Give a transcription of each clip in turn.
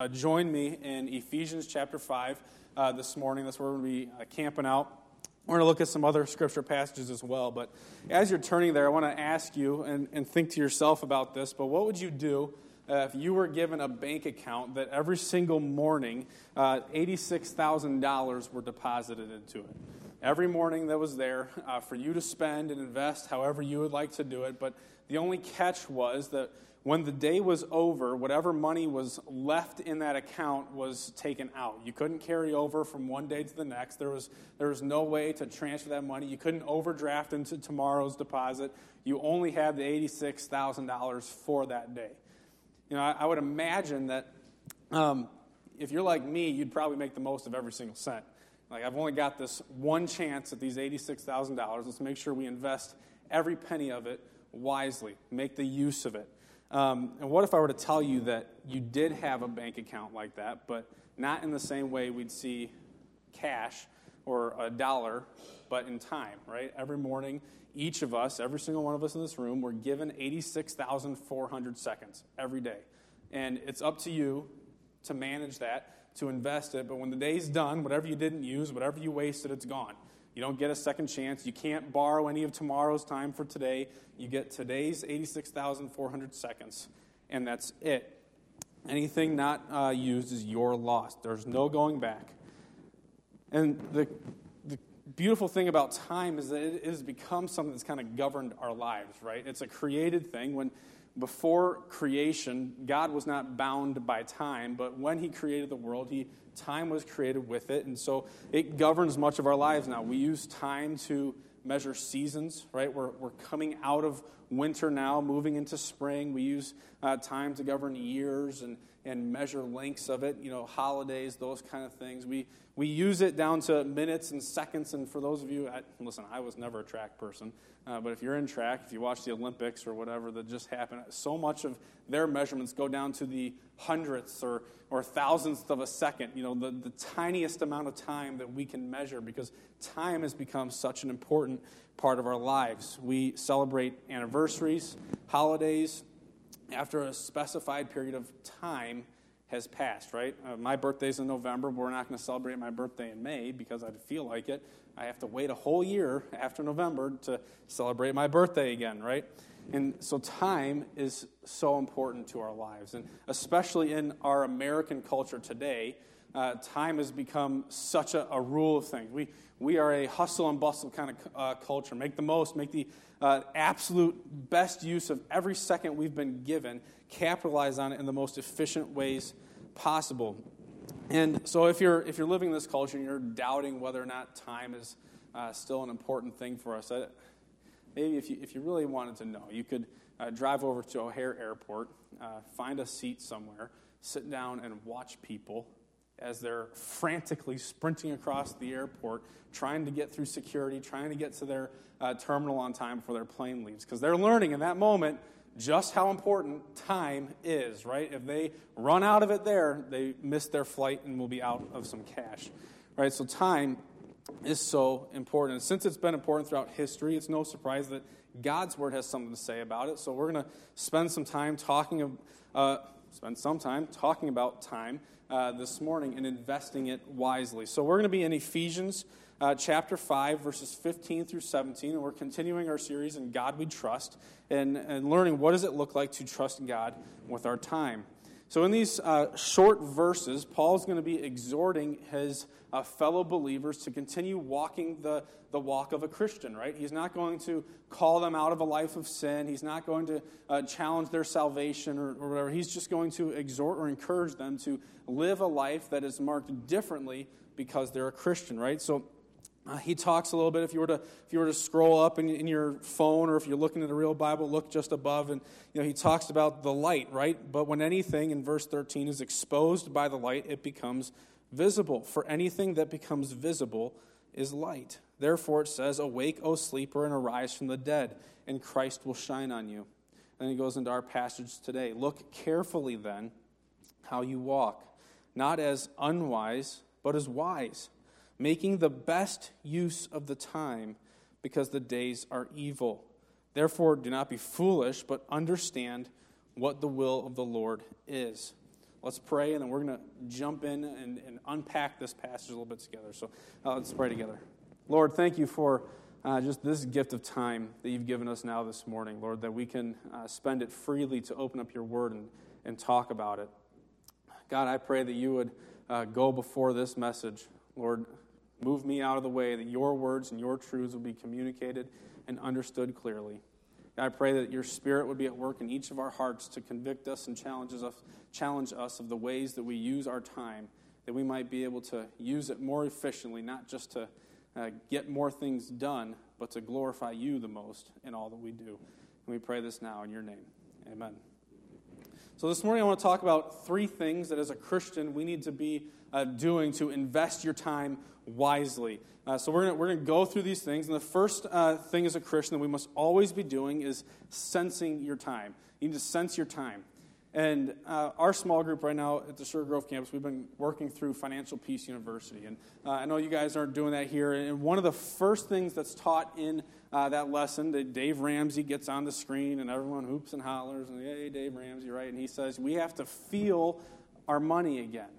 Uh, join me in Ephesians chapter 5 uh, this morning. That's where we're going to be uh, camping out. We're going to look at some other scripture passages as well. But as you're turning there, I want to ask you and, and think to yourself about this. But what would you do uh, if you were given a bank account that every single morning uh, $86,000 were deposited into it? Every morning that was there uh, for you to spend and invest however you would like to do it. But the only catch was that when the day was over, whatever money was left in that account was taken out. You couldn't carry over from one day to the next. There was, there was no way to transfer that money. You couldn't overdraft into tomorrow's deposit. You only had the $86,000 for that day. You know, I, I would imagine that um, if you're like me, you'd probably make the most of every single cent. Like, I've only got this one chance at these $86,000. Let's make sure we invest every penny of it wisely, make the use of it. Um, and what if I were to tell you that you did have a bank account like that, but not in the same way we'd see cash or a dollar, but in time, right? Every morning, each of us, every single one of us in this room, we're given 86,400 seconds every day. And it's up to you to manage that, to invest it. But when the day's done, whatever you didn't use, whatever you wasted, it's gone. You don't get a second chance. You can't borrow any of tomorrow's time for today. You get today's 86,400 seconds, and that's it. Anything not uh, used is your loss. There's no going back. And the, the beautiful thing about time is that it has become something that's kind of governed our lives, right? It's a created thing. When before creation, God was not bound by time, but when He created the world, He time was created with it, and so it governs much of our lives now. We use time to measure seasons, right? We're, we're coming out of winter now, moving into spring. We use uh, time to govern years and, and measure lengths of it, you know, holidays, those kind of things. We, we use it down to minutes and seconds. And for those of you, I, listen, I was never a track person, uh, but if you're in track, if you watch the Olympics or whatever that just happened, so much of their measurements go down to the hundredths or, or thousandths of a second, you know, the, the tiniest amount of time that we can measure because time has become such an important part of our lives. We celebrate anniversaries, holidays, after a specified period of time has passed, right? Uh, my birthday's in November, we're not going to celebrate my birthday in May because I'd feel like it. I have to wait a whole year after November to celebrate my birthday again, right? And so time is so important to our lives. And especially in our American culture today, uh, time has become such a, a, rule of things. We, we are a hustle and bustle kind of uh, culture. Make the most, make the uh, absolute best use of every second we've been given, capitalize on it in the most efficient ways possible. And so, if you're, if you're living in this culture and you're doubting whether or not time is uh, still an important thing for us, I, maybe if you, if you really wanted to know, you could uh, drive over to O'Hare Airport, uh, find a seat somewhere, sit down and watch people as they're frantically sprinting across the airport, trying to get through security, trying to get to their uh, terminal on time before their plane leaves. Because they're learning in that moment just how important time is, right? If they run out of it there, they miss their flight and will be out of some cash, right? So time is so important. Since it's been important throughout history, it's no surprise that God's word has something to say about it. So we're going to spend some time talking, uh, spend some time talking about time uh, this morning and investing it wisely. So we're going to be in Ephesians uh, chapter 5, verses 15 through 17, and we're continuing our series in God We Trust and, and learning what does it look like to trust God with our time. So, in these uh, short verses, Paul's going to be exhorting his uh, fellow believers to continue walking the, the walk of a Christian, right? He's not going to call them out of a life of sin. He's not going to uh, challenge their salvation or, or whatever. He's just going to exhort or encourage them to live a life that is marked differently because they're a Christian, right? So, uh, he talks a little bit. If you were to if you were to scroll up in, in, your phone, or if you're looking at a real Bible, look just above, and you know he talks about the light, right? But when anything in verse 13 is exposed by the light, it becomes visible. For anything that becomes visible is light. Therefore, it says, "Awake, O sleeper, and arise from the dead, and Christ will shine on you." And he goes into our passage today. Look carefully then how you walk, not as unwise, but as wise making the best use of the time because the days are evil. Therefore, do not be foolish, but understand what the will of the Lord is. Let's pray, and then we're going to jump in and, and, unpack this passage a little bit together. So uh, let's pray together. Lord, thank you for uh, just this gift of time that you've given us now this morning, Lord, that we can uh, spend it freely to open up your word and, and talk about it. God, I pray that you would uh, go before this message. Lord, move me out of the way that your words and your truths will be communicated and understood clearly. God, I pray that your spirit would be at work in each of our hearts to convict us and challenges us, challenge us of the ways that we use our time, that we might be able to use it more efficiently, not just to uh, get more things done, but to glorify you the most in all that we do. And we pray this now in your name. Amen. So, this morning I want to talk about three things that as a Christian we need to be uh, doing to invest your time wisely. Uh, so, we're going we're to go through these things. And the first uh, thing as a Christian that we must always be doing is sensing your time. You need to sense your time. And uh, our small group right now at the Sugar Grove campus, we've been working through Financial Peace University. And uh, I know you guys aren't doing that here. And one of the first things that's taught in uh, that lesson, that Dave Ramsey gets on the screen and everyone hoops and hollers, and hey, Dave Ramsey, right? And he says, we have to feel our money again.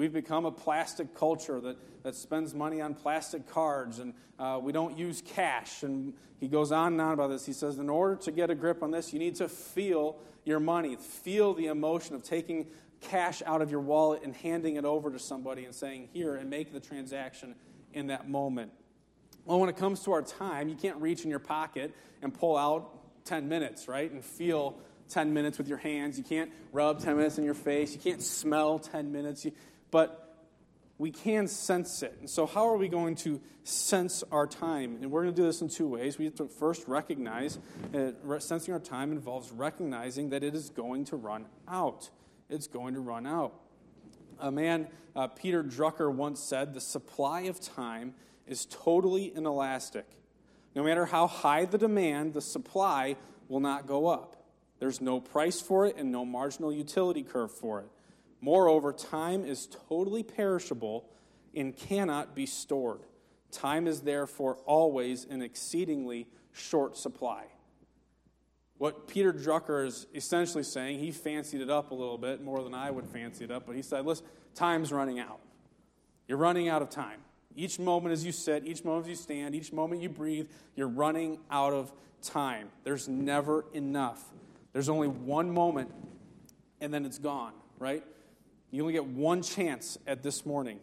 We've become a plastic culture that, that spends money on plastic cards, and uh, we don't use cash. And he goes on and on about this. He says, in order to get a grip on this, you need to feel your money. Feel the emotion of taking cash out of your wallet and handing it over to somebody and saying, Here, and make the transaction in that moment. Well, when it comes to our time, you can't reach in your pocket and pull out 10 minutes, right? And feel 10 minutes with your hands. You can't rub 10 minutes in your face. You can't smell 10 minutes. But we can sense it. And so, how are we going to sense our time? And we're going to do this in two ways. We have to first recognize uh, sensing our time involves recognizing that it is going to run out. It's going to run out. A man, uh, Peter Drucker, once said, The supply of time is totally inelastic. No matter how high the demand, the supply will not go up. There's no price for it and no marginal utility curve for it. Moreover, time is totally perishable and cannot be stored. Time is therefore always an exceedingly short supply. What Peter Drucker is essentially saying, he fancied it up a little bit more than I would fancy it up, but he said, listen, time's running out. You're running out of time. Each moment as you sit, each moment as you stand, each moment you breathe, you're running out of time. There's never enough. There's only one moment, and then it's gone, right? You only get one chance at this morning.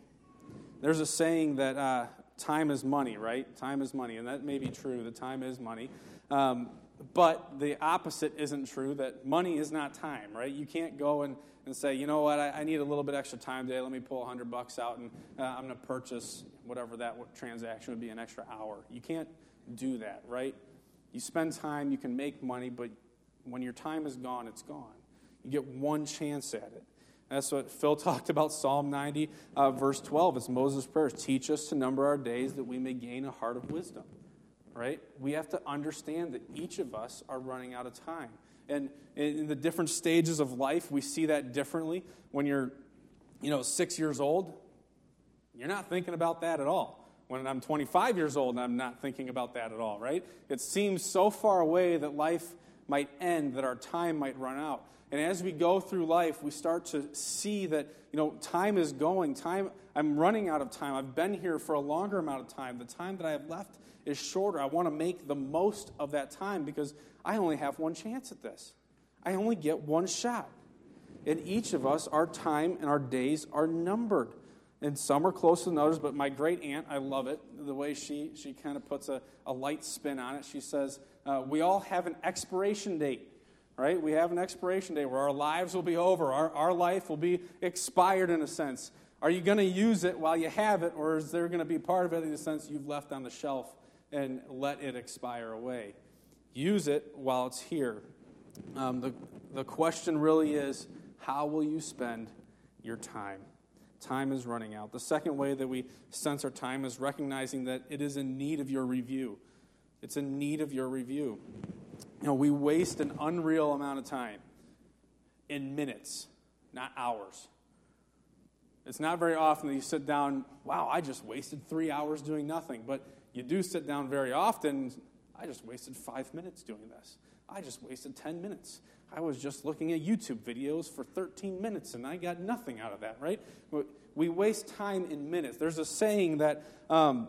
There's a saying that uh, time is money, right? Time is money, and that may be true. The time is money. Um, but the opposite isn't true that money is not time, right? You can't go and, and say, you know what, I, I need a little bit extra time today. Let me pull 100 bucks out and uh, I'm going to purchase whatever that transaction would be an extra hour. You can't do that, right? You spend time, you can make money, but when your time is gone, it's gone. You get one chance at it. That's what Phil talked about, Psalm 90, uh, verse 12. It's Moses' prayer. Teach us to number our days that we may gain a heart of wisdom. Right? We have to understand that each of us are running out of time. And in the different stages of life, we see that differently. When you're, you know, six years old, you're not thinking about that at all. When I'm 25 years old, I'm not thinking about that at all, right? It seems so far away that life might end, that our time might run out. And as we go through life, we start to see that, you know, time is going. Time, I'm running out of time. I've been here for a longer amount of time. The time that I have left is shorter. I want to make the most of that time because I only have one chance at this. I only get one shot. And each of us, our time and our days are numbered. And some are closer than others, but my great aunt, I love it, the way she, she kind of puts a, a light spin on it. She says, uh, We all have an expiration date right? We have an expiration date where our lives will be over, our, our life will be expired in a sense. Are you going to use it while you have it, or is there going to be part of it in the sense you've left on the shelf and let it expire away? Use it while it's here. Um, the, the question really is how will you spend your time? Time is running out. The second way that we sense our time is recognizing that it is in need of your review. It's in need of your review. You know, we waste an unreal amount of time in minutes, not hours. It's not very often that you sit down, wow, I just wasted three hours doing nothing. But you do sit down very often, I just wasted five minutes doing this. I just wasted 10 minutes. I was just looking at YouTube videos for 13 minutes and I got nothing out of that, right? We waste time in minutes. There's a saying that um,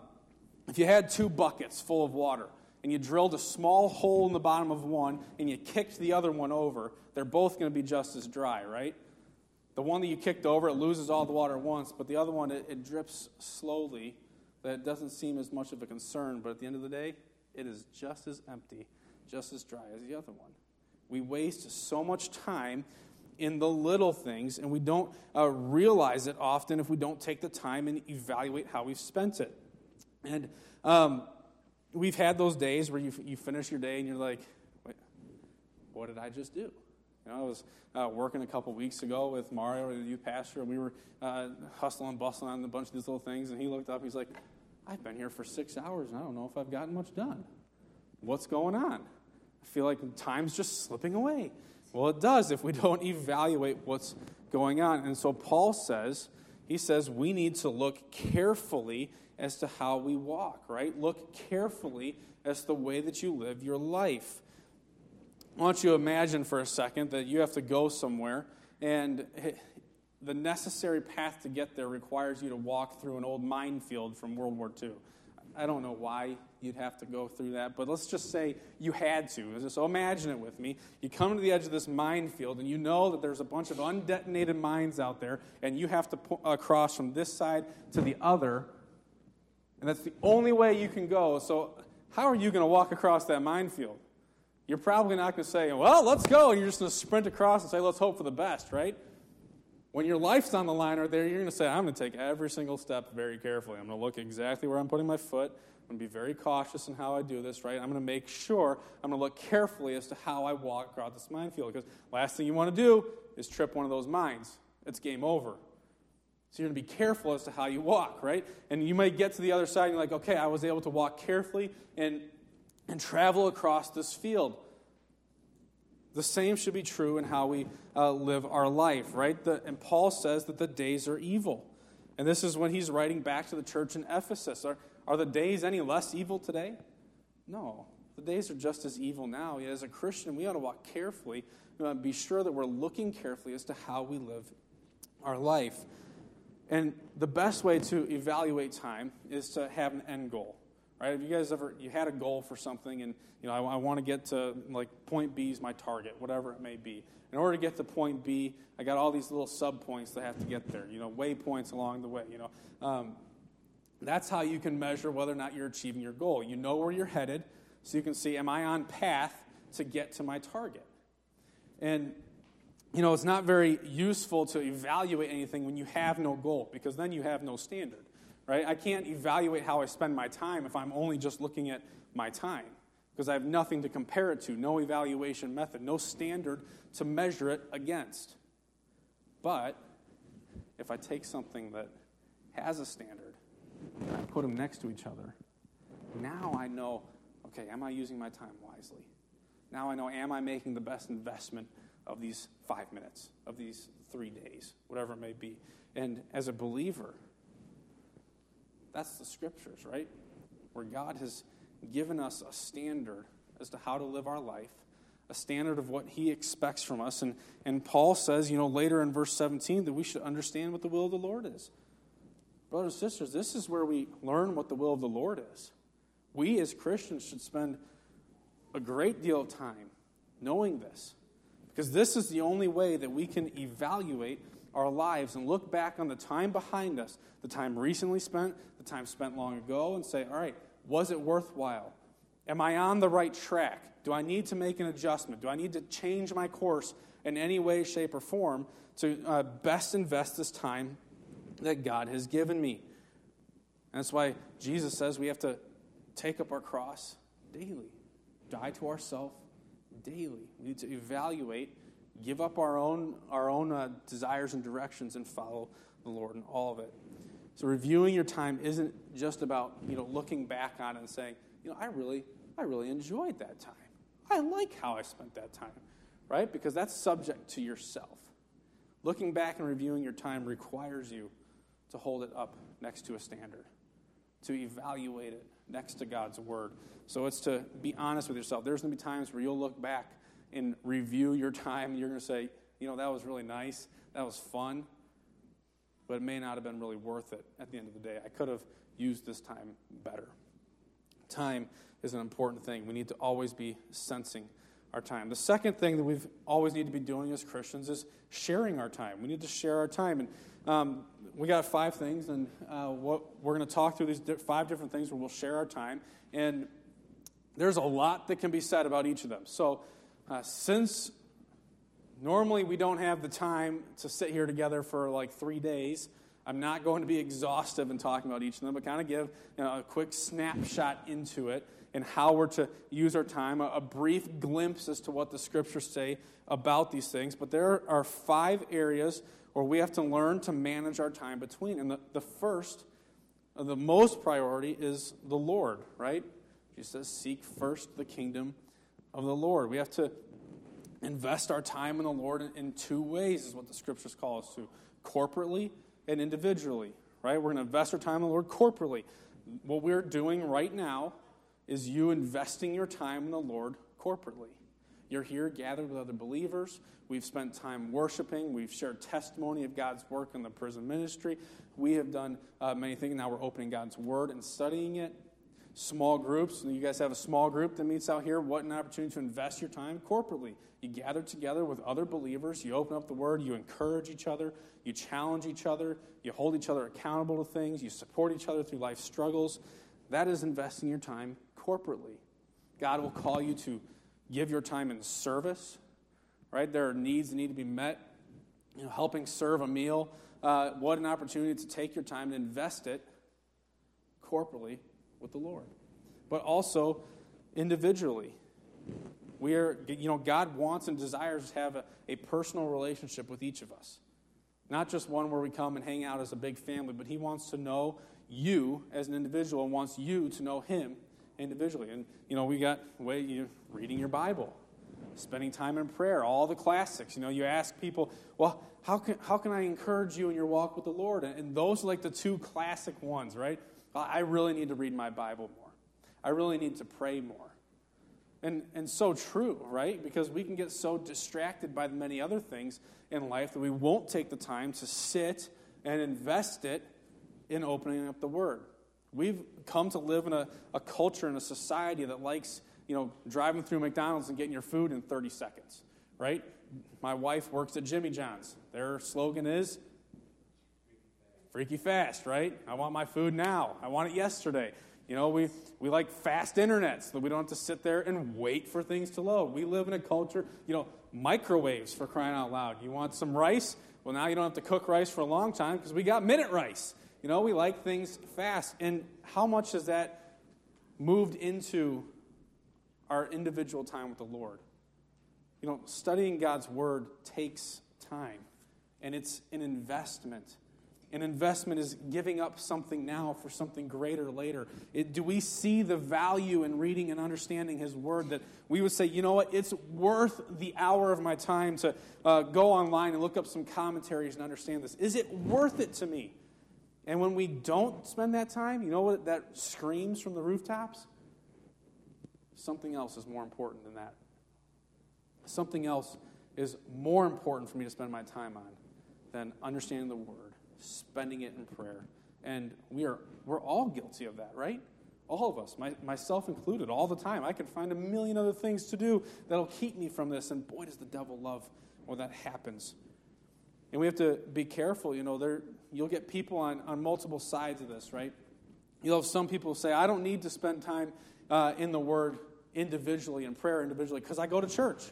if you had two buckets full of water and you drilled a small hole in the bottom of one and you kicked the other one over, they're both going to be just as dry, right? The one that you kicked over, it loses all the water at once, but the other one, it, it drips slowly. That it doesn't seem as much of a concern, but at the end of the day, it is just as empty, just as dry as the other one. We waste so much time in the little things, and we don't uh, realize it often if we don't take the time and evaluate how we've spent it. And um, we've had those days where you, you finish your day and you're like, what did I just do? You know, I was uh, working a couple weeks ago with Mario, the youth pastor, and we were uh, hustling bustling on a bunch of these little things. And he looked up, he's like, I've been here for six hours, and I don't know if I've gotten much done. What's going on? I feel like time's just slipping away. Well, it does if we don't evaluate what's going on. And so Paul says, he says we need to look carefully as to how we walk, right? Look carefully as to the way that you live your life. I want you to imagine for a second that you have to go somewhere, and the necessary path to get there requires you to walk through an old minefield from World War II. I don't know why you'd have to go through that, but let's just say you had to. So oh, imagine it with me. You come to the edge of this minefield, and you know that there's a bunch of undetonated mines out there, and you have to cross from this side to the other, and that's the only way you can go. So, how are you going to walk across that minefield? You're probably not going to say, well, let's go. You're just going to sprint across and say, let's hope for the best, right? When your life's on the line right there, you're going to say, I'm going to take every single step very carefully. I'm going to look exactly where I'm putting my foot. I'm going to be very cautious in how I do this, right? I'm going to make sure, I'm going to look carefully as to how I walk across this minefield. Because last thing you want to do is trip one of those mines. It's game over. So you're going to be careful as to how you walk, right? And you might get to the other side and you're like, okay, I was able to walk carefully and and travel across this field. The same should be true in how we uh, live our life, right? The, and Paul says that the days are evil. And this is when he's writing back to the church in Ephesus. Are, are the days any less evil today? No. The days are just as evil now. As a Christian, we ought to walk carefully, We ought to be sure that we're looking carefully as to how we live our life. And the best way to evaluate time is to have an end goal right? Have you guys ever you had a goal for something, and you know I, I want to get to like point B is my target, whatever it may be. In order to get to point B, I got all these little sub points that have to get there. You know, waypoints along the way. You know, um, that's how you can measure whether or not you're achieving your goal. You know where you're headed, so you can see, am I on path to get to my target? And you know, it's not very useful to evaluate anything when you have no goal because then you have no standard right? I can't evaluate how I spend my time if I'm only just looking at my time because I have nothing to compare it to, no evaluation method, no standard to measure it against. But if I take something that has a standard and I put them next to each other, now I know, okay, am I using my time wisely? Now I know, am I making the best investment of these five minutes, of these three days, whatever it may be? And as a believer, that's the scriptures, right? Where God has given us a standard as to how to live our life, a standard of what He expects from us. And, and Paul says, you know, later in verse 17, that we should understand what the will of the Lord is. Brothers and sisters, this is where we learn what the will of the Lord is. We as Christians should spend a great deal of time knowing this. Because this is the only way that we can evaluate our lives and look back on the time behind us, the time recently spent, the time spent long ago, and say, all right, was it worthwhile? Am I on the right track? Do I need to make an adjustment? Do I need to change my course in any way, shape, or form to uh, best invest this time that God has given me? That's why Jesus says we have to take up our cross daily, die to ourselves daily. We need to evaluate give up our own, our own uh, desires and directions and follow the Lord in all of it. So reviewing your time isn't just about you know looking back on it and saying, you know, I really, I really enjoyed that time. I like how I spent that time, right? Because that's subject to yourself. Looking back and reviewing your time requires you to hold it up next to a standard, to evaluate it next to God's word. So it's to be honest with yourself. There's going to be times where you'll look back and review your time. And you're going to say, you know, that was really nice, that was fun, but it may not have been really worth it at the end of the day. I could have used this time better. Time is an important thing. We need to always be sensing our time. The second thing that we've always need to be doing as Christians is sharing our time. We need to share our time. And um, we got five things, and uh, what we're going to talk through these five different things where we'll share our time. And there's a lot that can be said about each of them. So, uh, since normally we don't have the time to sit here together for like three days, I'm not going to be exhaustive in talking about each of them, but kind of give you know, a quick snapshot into it and how we're to use our time, a, brief glimpse as to what the scriptures say about these things. But there are five areas where we have to learn to manage our time between. And the, the first, uh, the most priority is the Lord, right? Jesus says, Seek first the kingdom of the Lord. We have to invest our time in the Lord in two ways, is what the scriptures call us to corporately and individually, right? We're going to invest our time in the Lord corporately. What we're doing right now is you investing your time in the Lord corporately. You're here gathered with other believers. We've spent time worshiping. We've shared testimony of God's work in the prison ministry. We have done uh, many things. Now we're opening God's Word and studying it. Small groups. You guys have a small group that meets out here. What an opportunity to invest your time corporately. You gather together with other believers. You open up the Word. You encourage each other. You challenge each other. You hold each other accountable to things. You support each other through life struggles. That is investing your time corporately. God will call you to give your time in service, right? There are needs that need to be met. You know, helping serve a meal. Uh, what an opportunity to take your time and invest it corporately with the Lord, but also individually. We are, you know, God wants and desires to have a, a personal relationship with each of us. Not just one where we come and hang out as a big family, but He wants to know you as an individual and wants you to know Him individually. And, you know, we got way you reading your Bible, spending time in prayer, all the classics. You know, you ask people, well, how can, how can I encourage you in your walk with the Lord? And, those are like the two classic ones, right? I really need to read my Bible more. I really need to pray more. And, and so true, right? Because we can get so distracted by the many other things in life that we won't take the time to sit and invest it in opening up the Word. We've come to live in a, a culture and a society that likes, you know, driving through McDonald's and getting your food in 30 seconds, right? My wife works at Jimmy John's. Their slogan is freaky fast, right? I want my food now. I want it yesterday. You know, we, we like fast internet so that we don't have to sit there and wait for things to load. We live in a culture, you know, microwaves for crying out loud. You want some rice? Well, now you don't have to cook rice for a long time because we got minute rice. You know, we like things fast. And how much has that moved into our individual time with the Lord? You know, studying God's Word takes time, and it's an investment. An investment is giving up something now for something greater later. It, do we see the value in reading and understanding His Word that we would say, you know what, it's worth the hour of my time to uh, go online and look up some commentaries and understand this? Is it worth it to me? And when we don't spend that time, you know what that screams from the rooftops? Something else is more important than that. Something else is more important for me to spend my time on than understanding the Word, spending it in prayer. And we are, we're all guilty of that, right? All of us, my, myself included, all the time. I can find a million other things to do that'll keep me from this. And boy, does the devil love when that happens. And we have to be careful. You know, there, you'll get people on, on multiple sides of this, right? You'll have some people say, I don't need to spend time uh, in the Word individually and prayer individually because I go to church.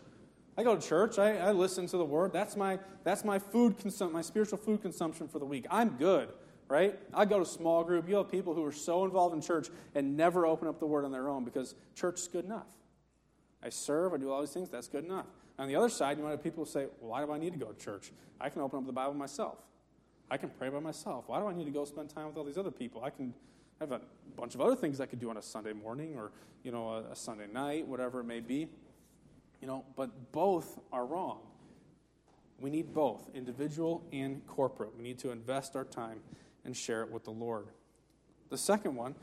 I go to church. I, I, listen to the Word. That's my, that's my food consum- my spiritual food consumption for the week. I'm good, right? I go to small group. You have people who are so involved in church and never open up the Word on their own because church is good enough. I serve. I do all these things. That's good enough. On the other side, you might have people who say, well, why do I need to go to church? I can open up the Bible myself. I can pray by myself. Why do I need to go spend time with all these other people? I can have a bunch of other things I could do on a Sunday morning or, you know, a, a Sunday night, whatever it may be. You know, but both are wrong. We need both, individual and corporate. We need to invest our time and share it with the Lord. The second one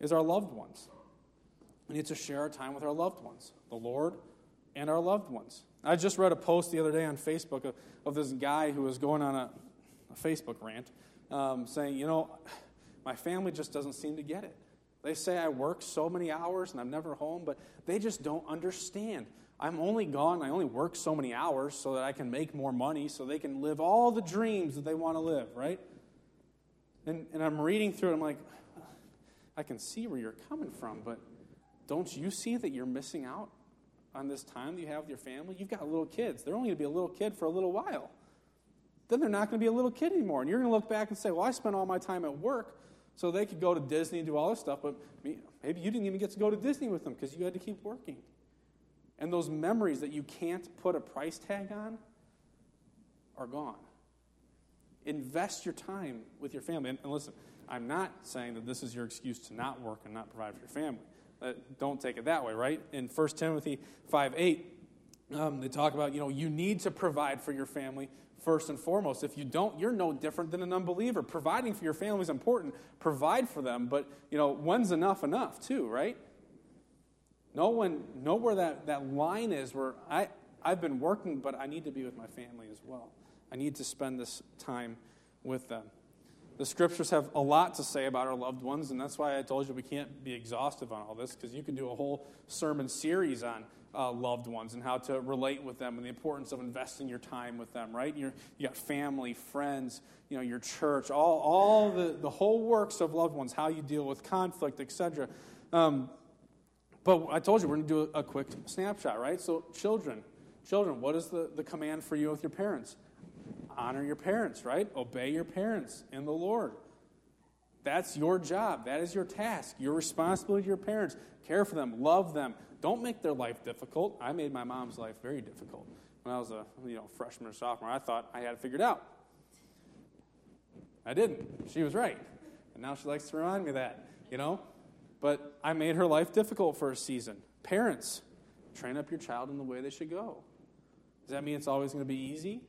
is our loved ones. We need to share our time with our loved ones, the Lord, and our loved ones. I just read a post the other day on Facebook of, of this guy who was going on a, a Facebook rant um, saying, You know, my family just doesn't seem to get it. They say I work so many hours and I'm never home, but they just don't understand. I'm only gone, I only work so many hours so that I can make more money so they can live all the dreams that they want to live, right? And, and I'm reading through it, I'm like, I can see where you're coming from, but don't you see that you're missing out on this time that you have with your family? You've got little kids. They're only going to be a little kid for a little while. Then they're not going to be a little kid anymore. And you're going to look back and say, well, I spent all my time at work so they could go to Disney and do all this stuff, but maybe you didn't even get to go to Disney with them because you had to keep working. And those memories that you can't put a price tag on are gone. Invest your time with your family. And, listen, I'm not saying that this is your excuse to not work and not provide for your family. Uh, don't take it that way, right? In 1 Timothy 5 8, um, they talk about, you know, you need to provide for your family first and foremost. If you don't, you're no different than an unbeliever. Providing for your family is important. Provide for them, but, you know, when's enough enough, too, right? Know, when, know where that, that line is where I, I've been working, but I need to be with my family as well. I need to spend this time with them. The scriptures have a lot to say about our loved ones, and that's why I told you we can't be exhaustive on all this, because you can do a whole sermon series on uh, loved ones and how to relate with them and the importance of investing your time with them, right? You're, you got family, friends, you know, your church, all, all the, the whole works of loved ones, how you deal with conflict, etc. Um, but I told you we're going to do a, quick snapshot, right? So, children, children, what is the, the command for you with your parents? honor your parents, right? Obey your parents in the Lord. That's your job. That is your task. Your responsibility to your parents. Care for them. Love them. Don't make their life difficult. I made my mom's life very difficult when I was a you know freshman or sophomore. I thought I had it figured out. I didn't. She was right, and now she likes to remind me that. You know, but I made her life difficult for a season. Parents, train up your child in the way they should go. Does that mean it's always going to be easy?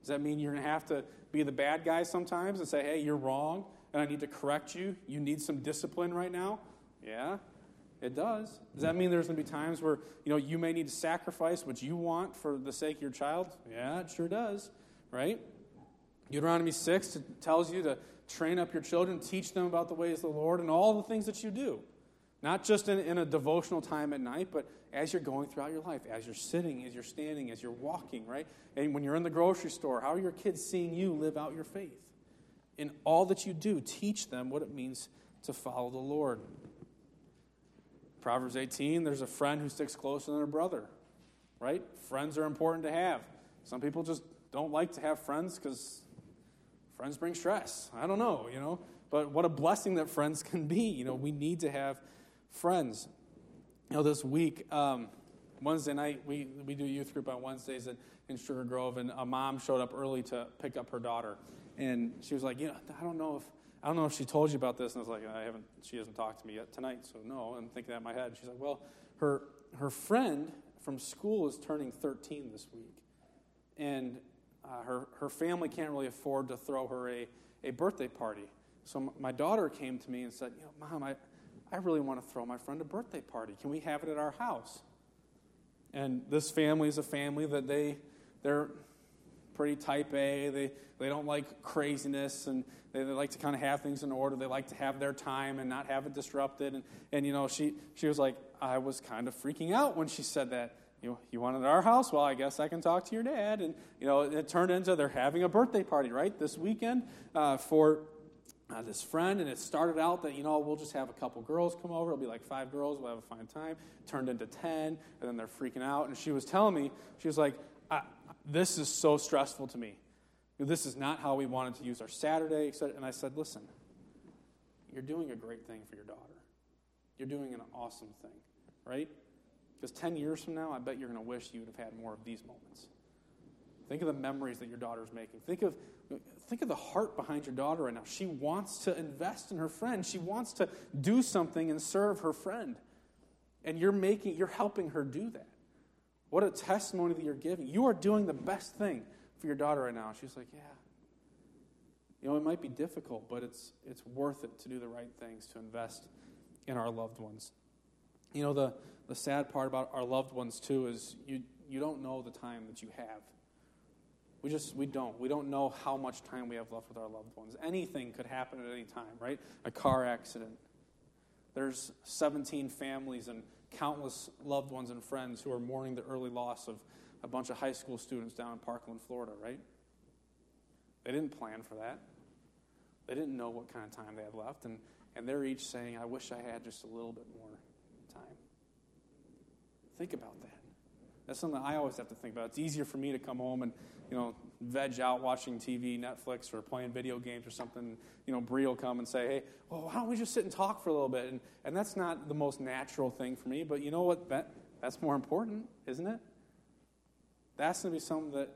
Does that mean you're going to have to be the bad guy sometimes and say, hey, you're wrong and I need to correct you? You need some discipline right now? Yeah, it does. Does that mean there's going to be times where, you know, you may need to sacrifice what you want for the sake of your child? Yeah, it sure does, right? Deuteronomy 6 tells you to train up your children, teach them about the ways of the Lord and all the things that you do. Not just in, in a devotional time at night, but as you're going throughout your life, as you're sitting, as you're standing, as you're walking, right? And when you're in the grocery store, how are your kids seeing you live out your faith? In all that you do, teach them what it means to follow the Lord. Proverbs 18, there's a friend who sticks closer than a brother, right? Friends are important to have. Some people just don't like to have friends because friends bring stress. I don't know, you know. But what a blessing that friends can be. You know, we need to have friends. You know, this week, um, Wednesday night, we, we do youth group on Wednesdays in, in Sugar Grove, and a mom showed up early to pick up her daughter. And she was like, you know, I don't know if I don't know if she told you about this. And I was like, I haven't, she hasn't talked to me yet tonight, so no. I'm thinking that in my head. She's like, well, her, her friend from school is turning 13 this week. And uh, her, her family can't really afford to throw her a, a birthday party. So my daughter came to me and said, you know, Mom, I, I really want to throw my friend a birthday party. Can we have it at our house? And this family is a family that they, they're pretty type A. They, they don't like craziness and they, they like to kind of have things in order. They like to have their time and not have it disrupted. And, and you know, she, she was like, I was kind of freaking out when she said that. You you want it at our house? Well, I guess I can talk to your dad. And, you know, it turned into they're having a birthday party, right, this weekend uh, for uh, this friend, and it started out that, you know, we'll just have a couple girls come over. It'll be like five girls. We'll have a fine time. Turned into 10, and then they're freaking out. And she was telling me, she was like, this is so stressful to me. This is not how we wanted to use our Saturday. And I said, listen, you're doing a great thing for your daughter. You're doing an awesome thing, right? Because 10 years from now, I bet you're going to wish you would have had more of these moments. Think of the memories that your daughter's making. Think of, think of the heart behind your daughter right now. She wants to invest in her friend. She wants to do something and serve her friend. And you're making, you're helping her do that. What a testimony that you're giving. You are doing the best thing for your daughter right now. She's like, Yeah. You know, it might be difficult, but it's, it's worth it to do the right things, to invest in our loved ones. You know, the, the sad part about our loved ones, too, is you, you don't know the time that you have. We just, we don't. We don't know how much time we have left with our loved ones. Anything could happen at any time, right? A car accident. There's 17 families and countless loved ones and friends who are mourning the early loss of a bunch of high school students down in Parkland, Florida, right? They didn't plan for that. They didn't know what kind of time they had left, and, and they're each saying, I wish I had just a little bit more time. Think about that. That's something I always have to think about. It's easier for me to come home and, you know, veg out watching TV, Netflix, or playing video games or something. You know, Bree will come and say, hey, well, why don't we just sit and talk for a little bit? And, and that's not the most natural thing for me, but you know what? That, that's more important, isn't it? That's going to be something that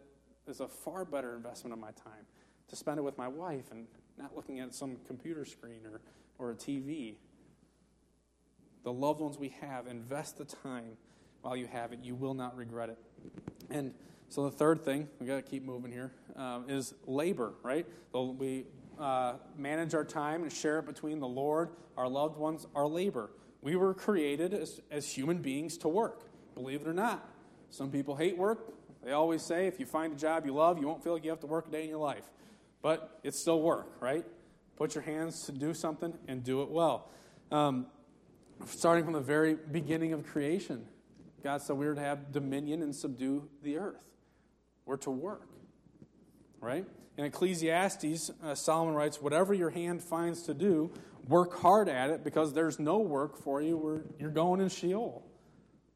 is a far better investment of my time to spend it with my wife and not looking at some computer screen or, or a TV. The loved ones we have, invest the time while you have it. You will not regret it. And so the third thing, we got to keep moving here, um, is labor, right? We uh, manage our time and share it between the Lord, our loved ones, our labor. We were created as, as human beings to work, believe it or not. Some people hate work. They always say if you find a job you love, you won't feel like you have to work a day in your life. But it's still work, right? Put your hands to do something and do it well. Um, starting from the very beginning of creation, God said we were to have dominion and subdue the earth. We're to work, right? In Ecclesiastes, uh, Solomon writes, Whatever your hand finds to do, work hard at it because there's no work for you where you're going in Sheol.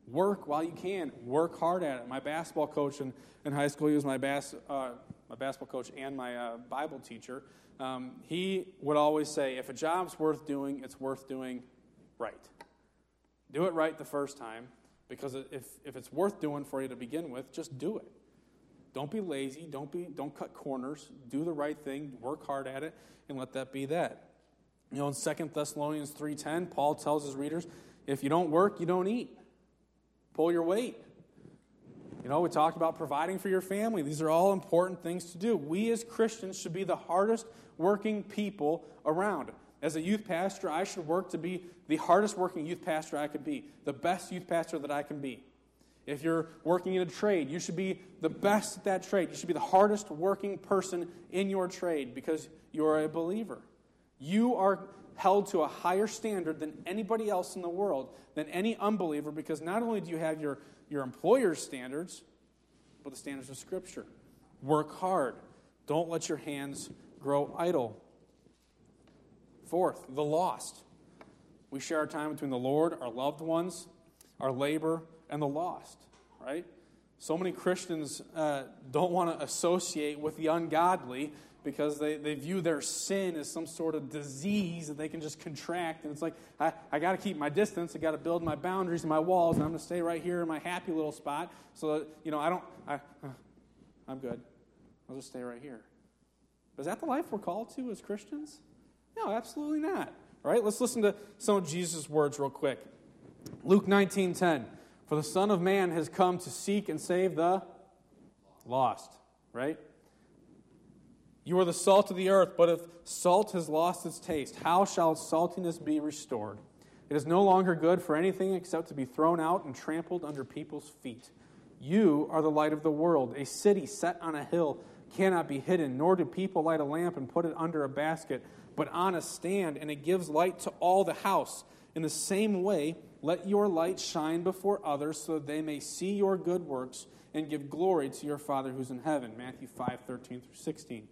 Work while you can. Work hard at it. My basketball coach in, in high school, he was my, bas- uh, my basketball coach and my uh, Bible teacher. Um, he would always say, if a job's worth doing, it's worth doing right. Do it right the first time, because if, if it's worth doing for you to begin with, just do it. Don't be lazy. Don't, be, don't cut corners. Do the right thing. Work hard at it, and let that be that. You know, in 2 Thessalonians 3.10, Paul tells his readers, if you don't work, you don't eat. Pull your weight. You know, we talked about providing for your family. These are all important things to do. We as Christians should be the hardest working people around. As a youth pastor, I should work to be the hardest working youth pastor I could be, the best youth pastor that I can be. If you're working in a trade, you should be the best at that trade. You should be the hardest working person in your trade because you're a believer. You are held to a higher standard than anybody else in the world, than any unbeliever, because not only do you have your, your employer's standards, but the standards of Scripture. Work hard. Don't let your hands grow idle. Fourth, the lost. We share our time between the Lord, our loved ones, our labor, and the lost, right? So many Christians uh, don't want to associate with the ungodly because they, they view their sin as some sort of disease that they can just contract. And it's like, I, I got to keep my distance. I got to build my boundaries and my walls. And I'm going to stay right here in my happy little spot so that, you know, I don't, I, uh, I'm good. I'll just stay right here. Is that the life we're called to as Christians? No, absolutely not. All right, let's listen to some of Jesus' words real quick. Luke 19 10. For the Son of Man has come to seek and save the lost, right? You are the salt of the earth, but if salt has lost its taste, how shall its saltiness be restored? It is no longer good for anything except to be thrown out and trampled under people's feet. You are the light of the world. A city set on a hill cannot be hidden, nor do people light a lamp and put it under a basket, but on a stand, and it gives light to all the house. In the same way, let your light shine before others so that they may see your good works and give glory to your Father who's in heaven. Matthew 5 13 through 16.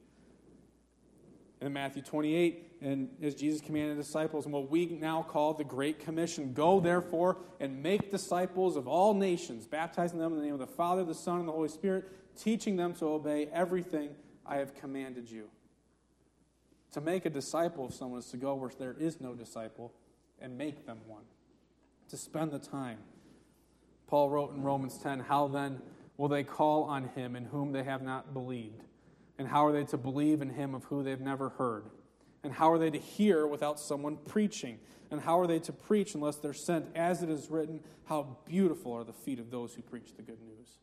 And in Matthew 28, and as Jesus commanded the disciples, and what we now call the Great Commission Go therefore and make disciples of all nations, baptizing them in the name of the Father, the Son, and the Holy Spirit, teaching them to obey everything I have commanded you. To make a disciple of someone is to go where there is no disciple and make them one to spend the time. Paul wrote in Romans 10 How then will they call on him in whom they have not believed? And how are they to believe in him of who they've never heard? And how are they to hear without someone preaching? And how are they to preach unless they're sent? As it is written, How beautiful are the feet of those who preach the good news.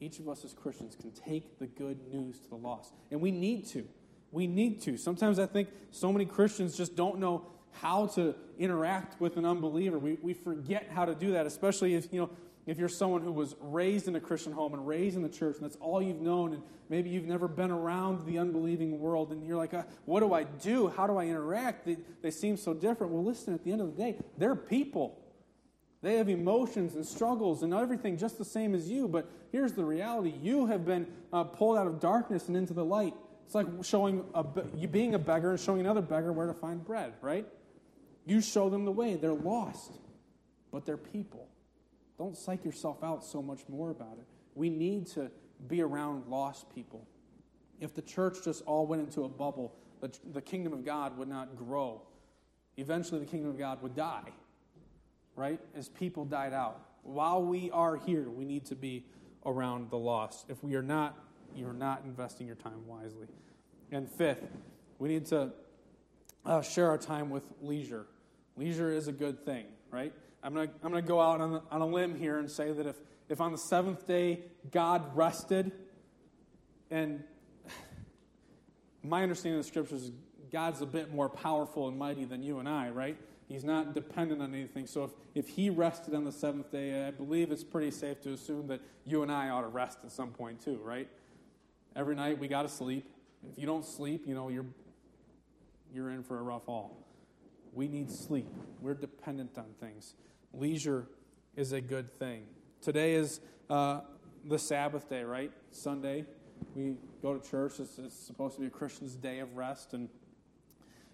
Each of us as Christians can take the good news to the lost. And we need to. We need to. Sometimes I think so many Christians just don't know how to interact with an unbeliever. We, we forget how to do that, especially if, you know, if you're someone who was raised in a Christian home and raised in the church, and that's all you've known, and maybe you've never been around the unbelieving world, and you're like, uh, what do I do? How do I interact? They, they seem so different. Well, listen, at the end of the day, they're people. They have emotions and struggles and everything just the same as you. But here's the reality you have been uh, pulled out of darkness and into the light. It's like showing a, being a beggar and showing another beggar where to find bread, right? You show them the way. They're lost, but they're people. Don't psych yourself out so much more about it. We need to be around lost people. If the church just all went into a bubble, the, the kingdom of God would not grow. Eventually, the kingdom of God would die right? As people died out. While we are here, we need to be around the lost. If we are not, you're not investing your time wisely. And fifth, we need to uh, share our time with leisure. Leisure is a good thing, right? I'm going to I'm gonna go out on, on a limb here and say that if, if on the seventh day God rested, and my understanding of the scriptures is God's a bit more powerful and mighty than you and I, right? He's not dependent on anything. So if, if he rested on the seventh day, I believe it's pretty safe to assume that you and I ought to rest at some point too, right? Every night we got to sleep. If you don't sleep, you know, you're, you're in for a rough haul. We need sleep. We're dependent on things. Leisure is a good thing. Today is uh, the Sabbath day, right? Sunday. We go to church. It's, it's supposed to be a Christian's day of rest. And,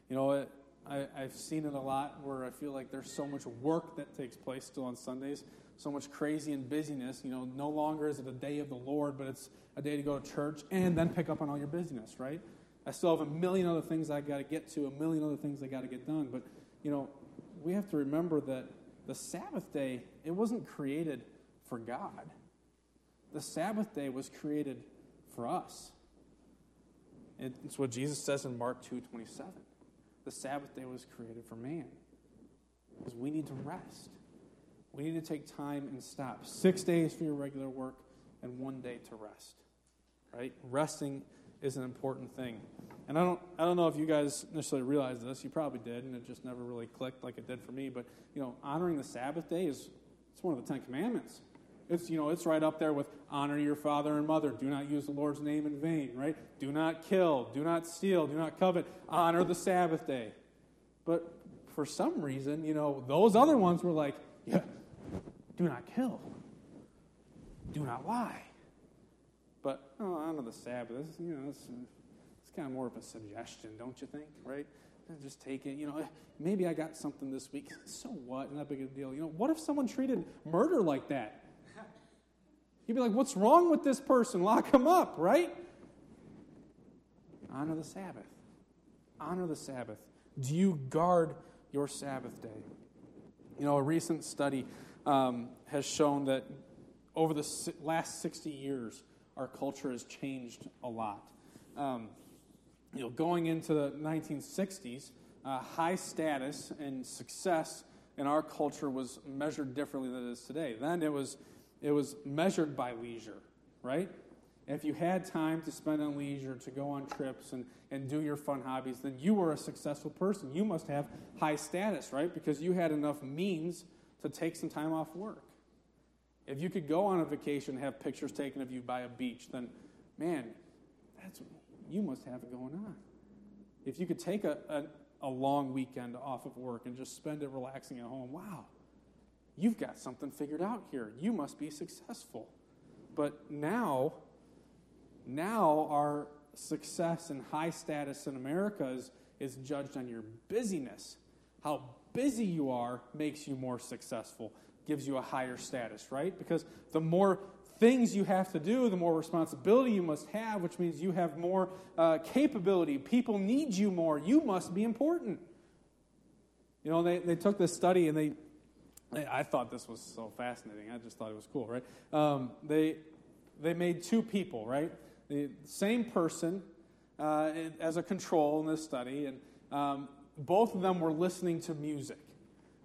you know, it, I, have seen it a lot where I feel like there's so much work that takes place still on Sundays, so much crazy and busyness. You know, no longer is it a day of the Lord, but it's a day to go to church and then pick up on all your busyness, right? I still have a million other things I got to get to, a million other things I got to get done. But, you know, we have to remember that the Sabbath day, it wasn't created for God. The Sabbath day was created for us. It's what Jesus says in Mark 2:27. the Sabbath day was created for man. Because we need to rest. We need to take time and stop. Six days for your regular work and one day to rest. Right? Resting is an important thing. And I don't, I don't know if you guys necessarily realize this. You probably did, and it just never really clicked like it did for me. But, you know, honoring the Sabbath day is it's one of the Ten Commandments. It's, you know, it's right up there with honor your father and mother. Do not use the Lord's name in vain, right? Do not kill. Do not steal. Do not covet. Honor the Sabbath day. But for some reason, you know, those other ones were like, yeah, do not kill. Do not lie. Oh, honor the Sabbath. You know, it's, it's kind of more of a suggestion, don't you think, right? Just take it. You know, maybe I got something this week. So what? Not big a deal. You know, what if someone treated murder like that? You'd be like, what's wrong with this person? Lock him up, right? Honor the Sabbath. Honor the Sabbath. Do you guard your Sabbath day? You know, a recent study um, has shown that over the last 60 years, our culture has changed a lot. Um, you know, going into the 1960s, uh, high status and success in our culture was measured differently than it is today. Then it was it was measured by leisure, right? If you had time to spend on leisure, to go on trips and, and do your fun hobbies, then you were a successful person. You must have high status, right? Because you had enough means to take some time off work. If you could go on a vacation and have pictures taken of you by a beach, then man, that's you must have it going on. If you could take a, a, a long weekend off of work and just spend it relaxing at home, wow, You've got something figured out here. You must be successful. But now, now our success and high status in America is, is judged on your busyness. How busy you are makes you more successful, gives you a higher status, right? Because the more things you have to do, the more responsibility you must have, which means you have more uh, capability. People need you more. You must be important. You know, they, they took this study and they I thought this was so fascinating. I just thought it was cool, right? Um, they, they made two people, right? The same person uh, as a control in this study, and um, both of them were listening to music.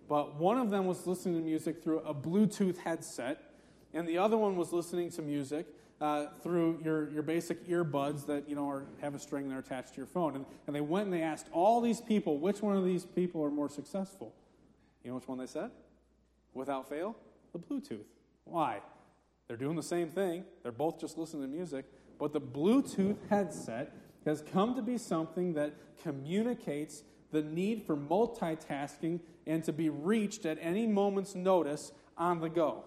But one of them was listening to music through a Bluetooth headset, and the other one was listening to music uh, through your, your basic earbuds that you know are, have a string that are attached to your phone. And, and they went and they asked all these people which one of these people are more successful. You know which one they said? Without fail, the Bluetooth. Why? They're doing the same thing. They're both just listening to music. But the Bluetooth headset has come to be something that communicates the need for multitasking and to be reached at any moment's notice on the go.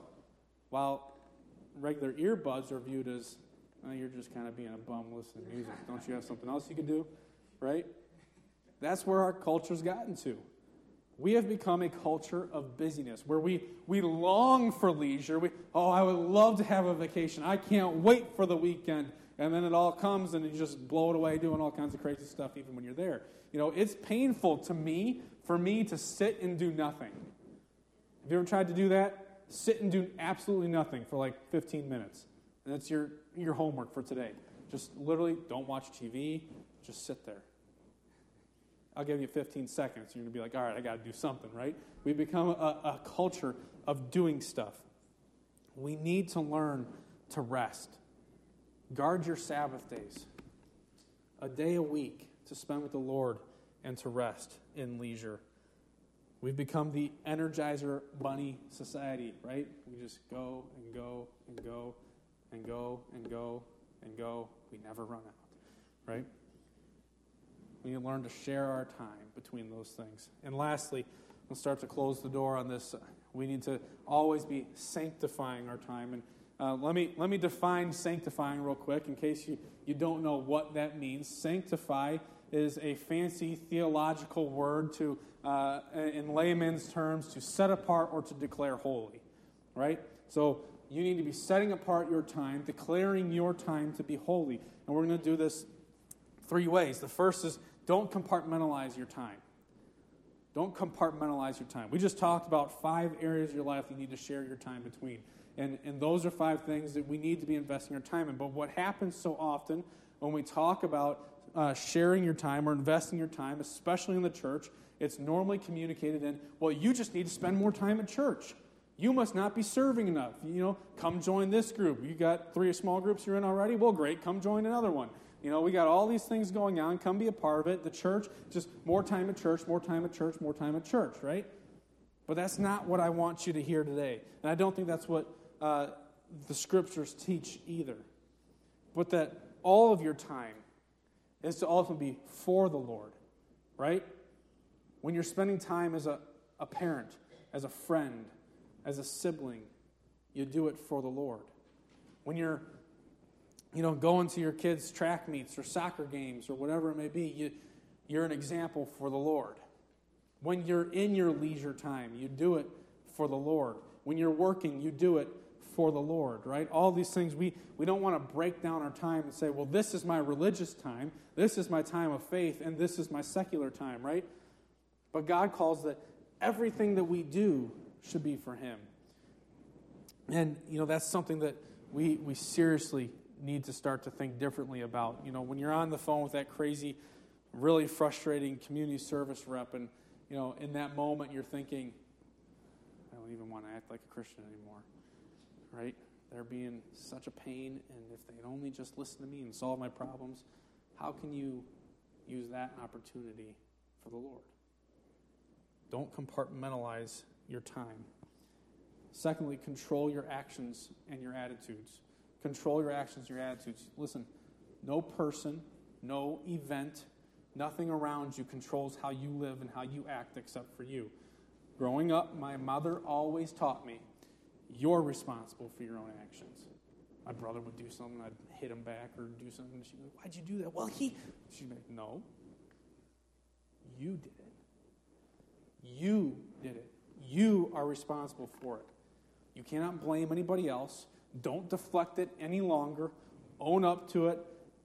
While regular earbuds are viewed as, oh, you're just kind of being a bum listening to music. Don't you have something else you can do? Right? That's where our culture's gotten to. We have become a culture of busyness where we, we long for leisure. We, oh, I would love to have a vacation. I can't wait for the weekend. And then it all comes and you just blow it away doing all kinds of crazy stuff even when you're there. You know, it's painful to me for me to sit and do nothing. Have you ever tried to do that? sit and do absolutely nothing for like 15 minutes. And that's your, your homework for today. Just literally don't watch TV, just sit there. I'll give you 15 seconds. You're going to be like, all right, I got to do something, right? We've become a, a culture of doing stuff. We need to learn to rest. Guard your Sabbath days. A day a week to spend with the Lord and to rest in leisure. We've become the Energizer Bunny society, right? We just go and go and go and go and go and go. We never run out, right? We need to learn to share our time between those things. And lastly, we'll start to close the door on this. We need to always be sanctifying our time. And uh, let, me, let me define sanctifying real quick in case you, you don't know what that means. Sanctify is a fancy theological word to, uh, in layman's terms, to set apart or to declare holy, right? So you need to be setting apart your time, declaring your time to be holy. And we're going to do this three ways. The first is don't compartmentalize your time. Don't compartmentalize your time. We just talked about five areas of your life you need to share your time between. And, and those are five things that we need to be investing our time in. But what happens so often when we talk about uh, sharing your time or investing your time, especially in the church, it's normally communicated in, well, you just need to spend more time at church. You must not be serving enough. You know, come join this group. You got three small groups you're in already? Well, great, come join another one. You know, we got all these things going on. Come be a part of it. The church, just more time at church, more time at church, more time at church, right? But that's not what I want you to hear today. And I don't think that's what uh, the scriptures teach either. But that all of your time is to ultimately be for the Lord, right? When you're spending time as a, a parent, as a friend, as a sibling, you do it for the Lord. When you're you know, going to your kids' track meets or soccer games or whatever it may be, you, you're an example for the Lord. When you're in your leisure time, you do it for the Lord. When you're working, you do it for the Lord, right? All these things, we, we don't want to break down our time and say, well, this is my religious time, this is my time of faith, and this is my secular time, right? But God calls that everything that we do should be for Him. And, you know, that's something that we, we seriously need to start to think differently about. You know, when you're on the phone with that crazy, really frustrating community service rep, and, you know, in that moment you're thinking, I don't even want to act like a Christian anymore right? They're being such a pain, and if they'd only just listen to me and solve my problems, how can you use that opportunity for the Lord? Don't compartmentalize your time. Secondly, control your actions and your attitudes. Control your actions your attitudes. Listen, no person, no event, nothing around you controls how you live and how you act except for you. Growing up, my mother always taught me you're responsible for your own actions. My brother would do something, I'd hit him back or do something. She'd be like, Why'd you do that? Well, he. She'd be like, No. You did it. You did it. You are responsible for it. You cannot blame anybody else. Don't deflect it any longer. Own up to it.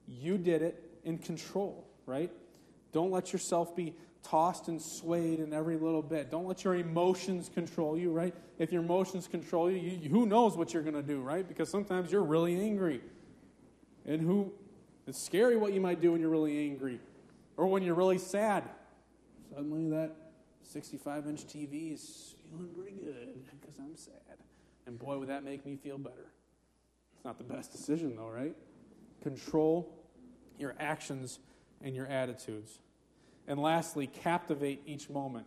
You did it in control, right? Don't let yourself be tossed and swayed in every little bit. Don't let your emotions control you, right? If your emotions control you, you who knows what you're going to do, right? Because sometimes you're really angry. And who it's scary what you might do when you're really angry or when you're really sad. Suddenly that 65 inch TV is feeling pretty good because I'm sad. And boy, would that make me feel better. It's not the best decision, though, right? Control your actions and your attitudes. And lastly, captivate each moment.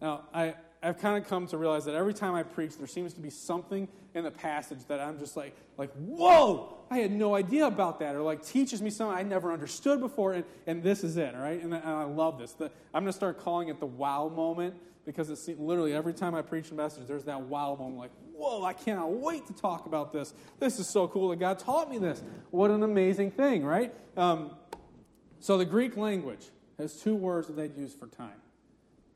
Now, I, I've kind of come to realize that every time I preach, there seems to be something in the passage that I'm just like, like, whoa, I had no idea about that, or like teaches me something I never understood before, and, and this is it, all right? And, and I love this. The, I'm going to start calling it the wow moment because it's literally every time I preach a message, there's that wow moment, like, whoa, I cannot wait to talk about this. This is so cool that God taught me this. What an amazing thing, right? Um, so the Greek language has two words that they'd use for time.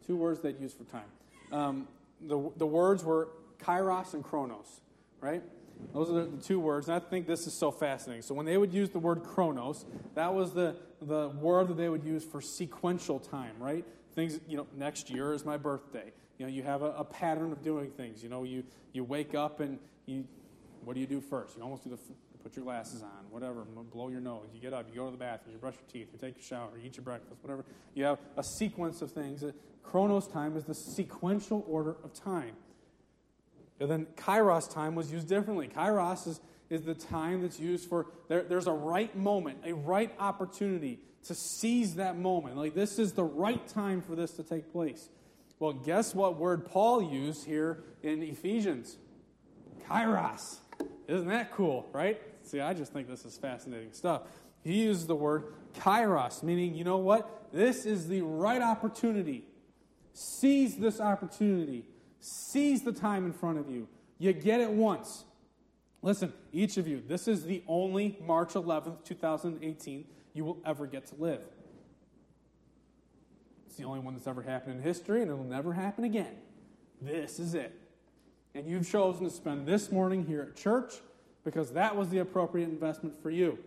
Two words they'd use for time um, the, the words were kairos and chronos, right? Those are the, the, two words, and I think this is so fascinating. So when they would use the word chronos, that was the, the word that they would use for sequential time, right? Things, you know, next year is my birthday. You know, you have a, a pattern of doing things. You know, you, you wake up and you, what do you do first? You almost do the, put your glasses on, whatever, blow your nose. You get up, you go to the bathroom, you brush your teeth, you take a shower, you eat your breakfast, whatever. You have a sequence of things uh, Chronos time is the sequential order of time. And then kairos time was used differently. Kairos is, is the time that's used for, there, there's a right moment, a right opportunity to seize that moment. Like, this is the right time for this to take place. Well, guess what word Paul used here in Ephesians? Kairos. Isn't that cool, right? See, I just think this is fascinating stuff. He uses the word kairos, meaning, you know what? This is the right opportunity Seize this opportunity. Seize the time in front of you. You get it once. Listen, each of you, this is the only March 11th, 2018 you will ever get to live. It's the only one that's ever happened in history, and it'll never happen again. This is it. And you've chosen to spend this morning here at church because that was the appropriate investment for you.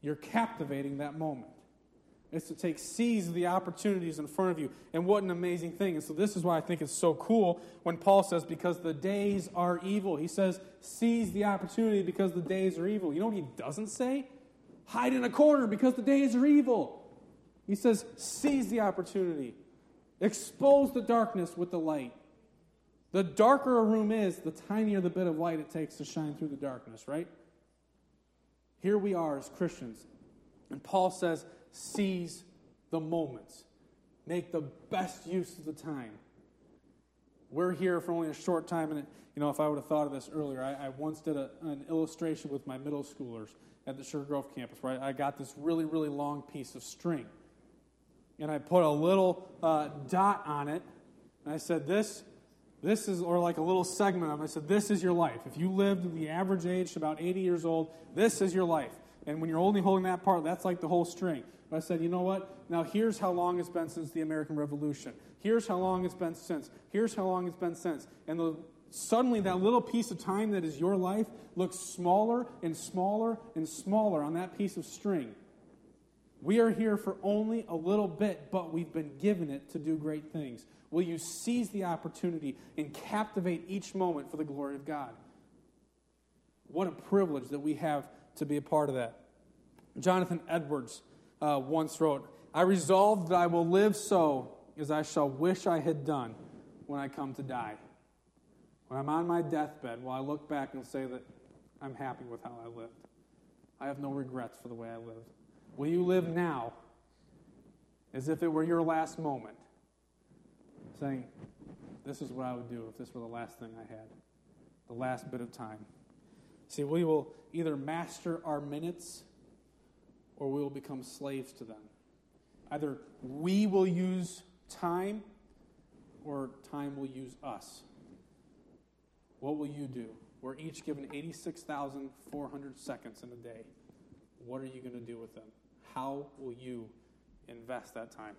You're captivating that moment It's to take seize the opportunities in front of you. And what an amazing thing. And so this is why I think it's so cool when Paul says, because the days are evil. He says, seize the opportunity because the days are evil. You know what he doesn't say? Hide in a corner because the days are evil. He says, seize the opportunity. Expose the darkness with the light. The darker a room is, the tinier the bit of light it takes to shine through the darkness, right? Here we are as Christians. And Paul says, seize the moments. Make the best use of the time. We're here for only a short time, and you know, if I would have thought of this earlier, I, I once did a, an illustration with my middle schoolers at the Sugar Grove campus, where I, I got this really, really long piece of string, and I put a little uh, dot on it, and I said, "This, this is," or like a little segment of it. I said, "This is your life. If you lived the average age, about 80 years old, this is your life." And when you're only holding that part, that's like the whole string. But I said, you know what? Now here's how long it's been since the American Revolution. Here's how long it's been since. Here's how long it's been since. And the, suddenly that little piece of time that is your life looks smaller and smaller and smaller on that piece of string. We are here for only a little bit, but we've been given it to do great things. Will you seize the opportunity and captivate each moment for the glory of God? What a privilege that we have to be a part of that. Jonathan Edwards uh, once wrote, I resolve that I will live so as I shall wish I had done when I come to die. When I'm on my deathbed, will I look back and say that I'm happy with how I lived? I have no regrets for the way I lived. Will you live now as if it were your last moment? Saying, This is what I would do if this were the last thing I had, the last bit of time. See, we will either master our minutes or we will become slaves to them. Either we will use time or time will use us. What will you do? We're each given 86,400 seconds in a day. What are you going to do with them? How will you invest that time?